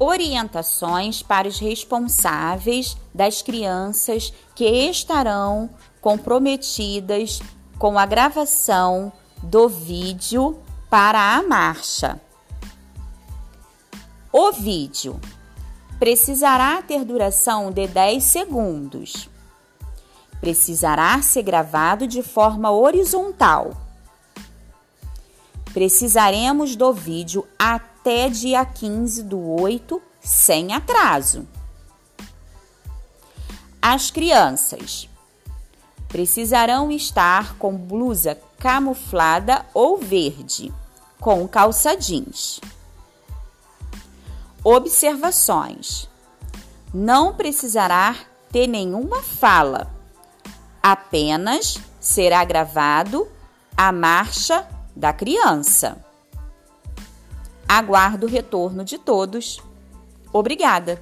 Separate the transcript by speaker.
Speaker 1: orientações para os responsáveis das crianças que estarão comprometidas com a gravação do vídeo para a marcha. O vídeo precisará ter duração de 10 segundos. Precisará ser gravado de forma horizontal. Precisaremos do vídeo até dia 15 do 8, sem atraso. As crianças precisarão estar com blusa camuflada ou verde, com calça jeans. Observações: não precisará ter nenhuma fala, apenas será gravado a marcha da criança. Aguardo o retorno de todos. Obrigada!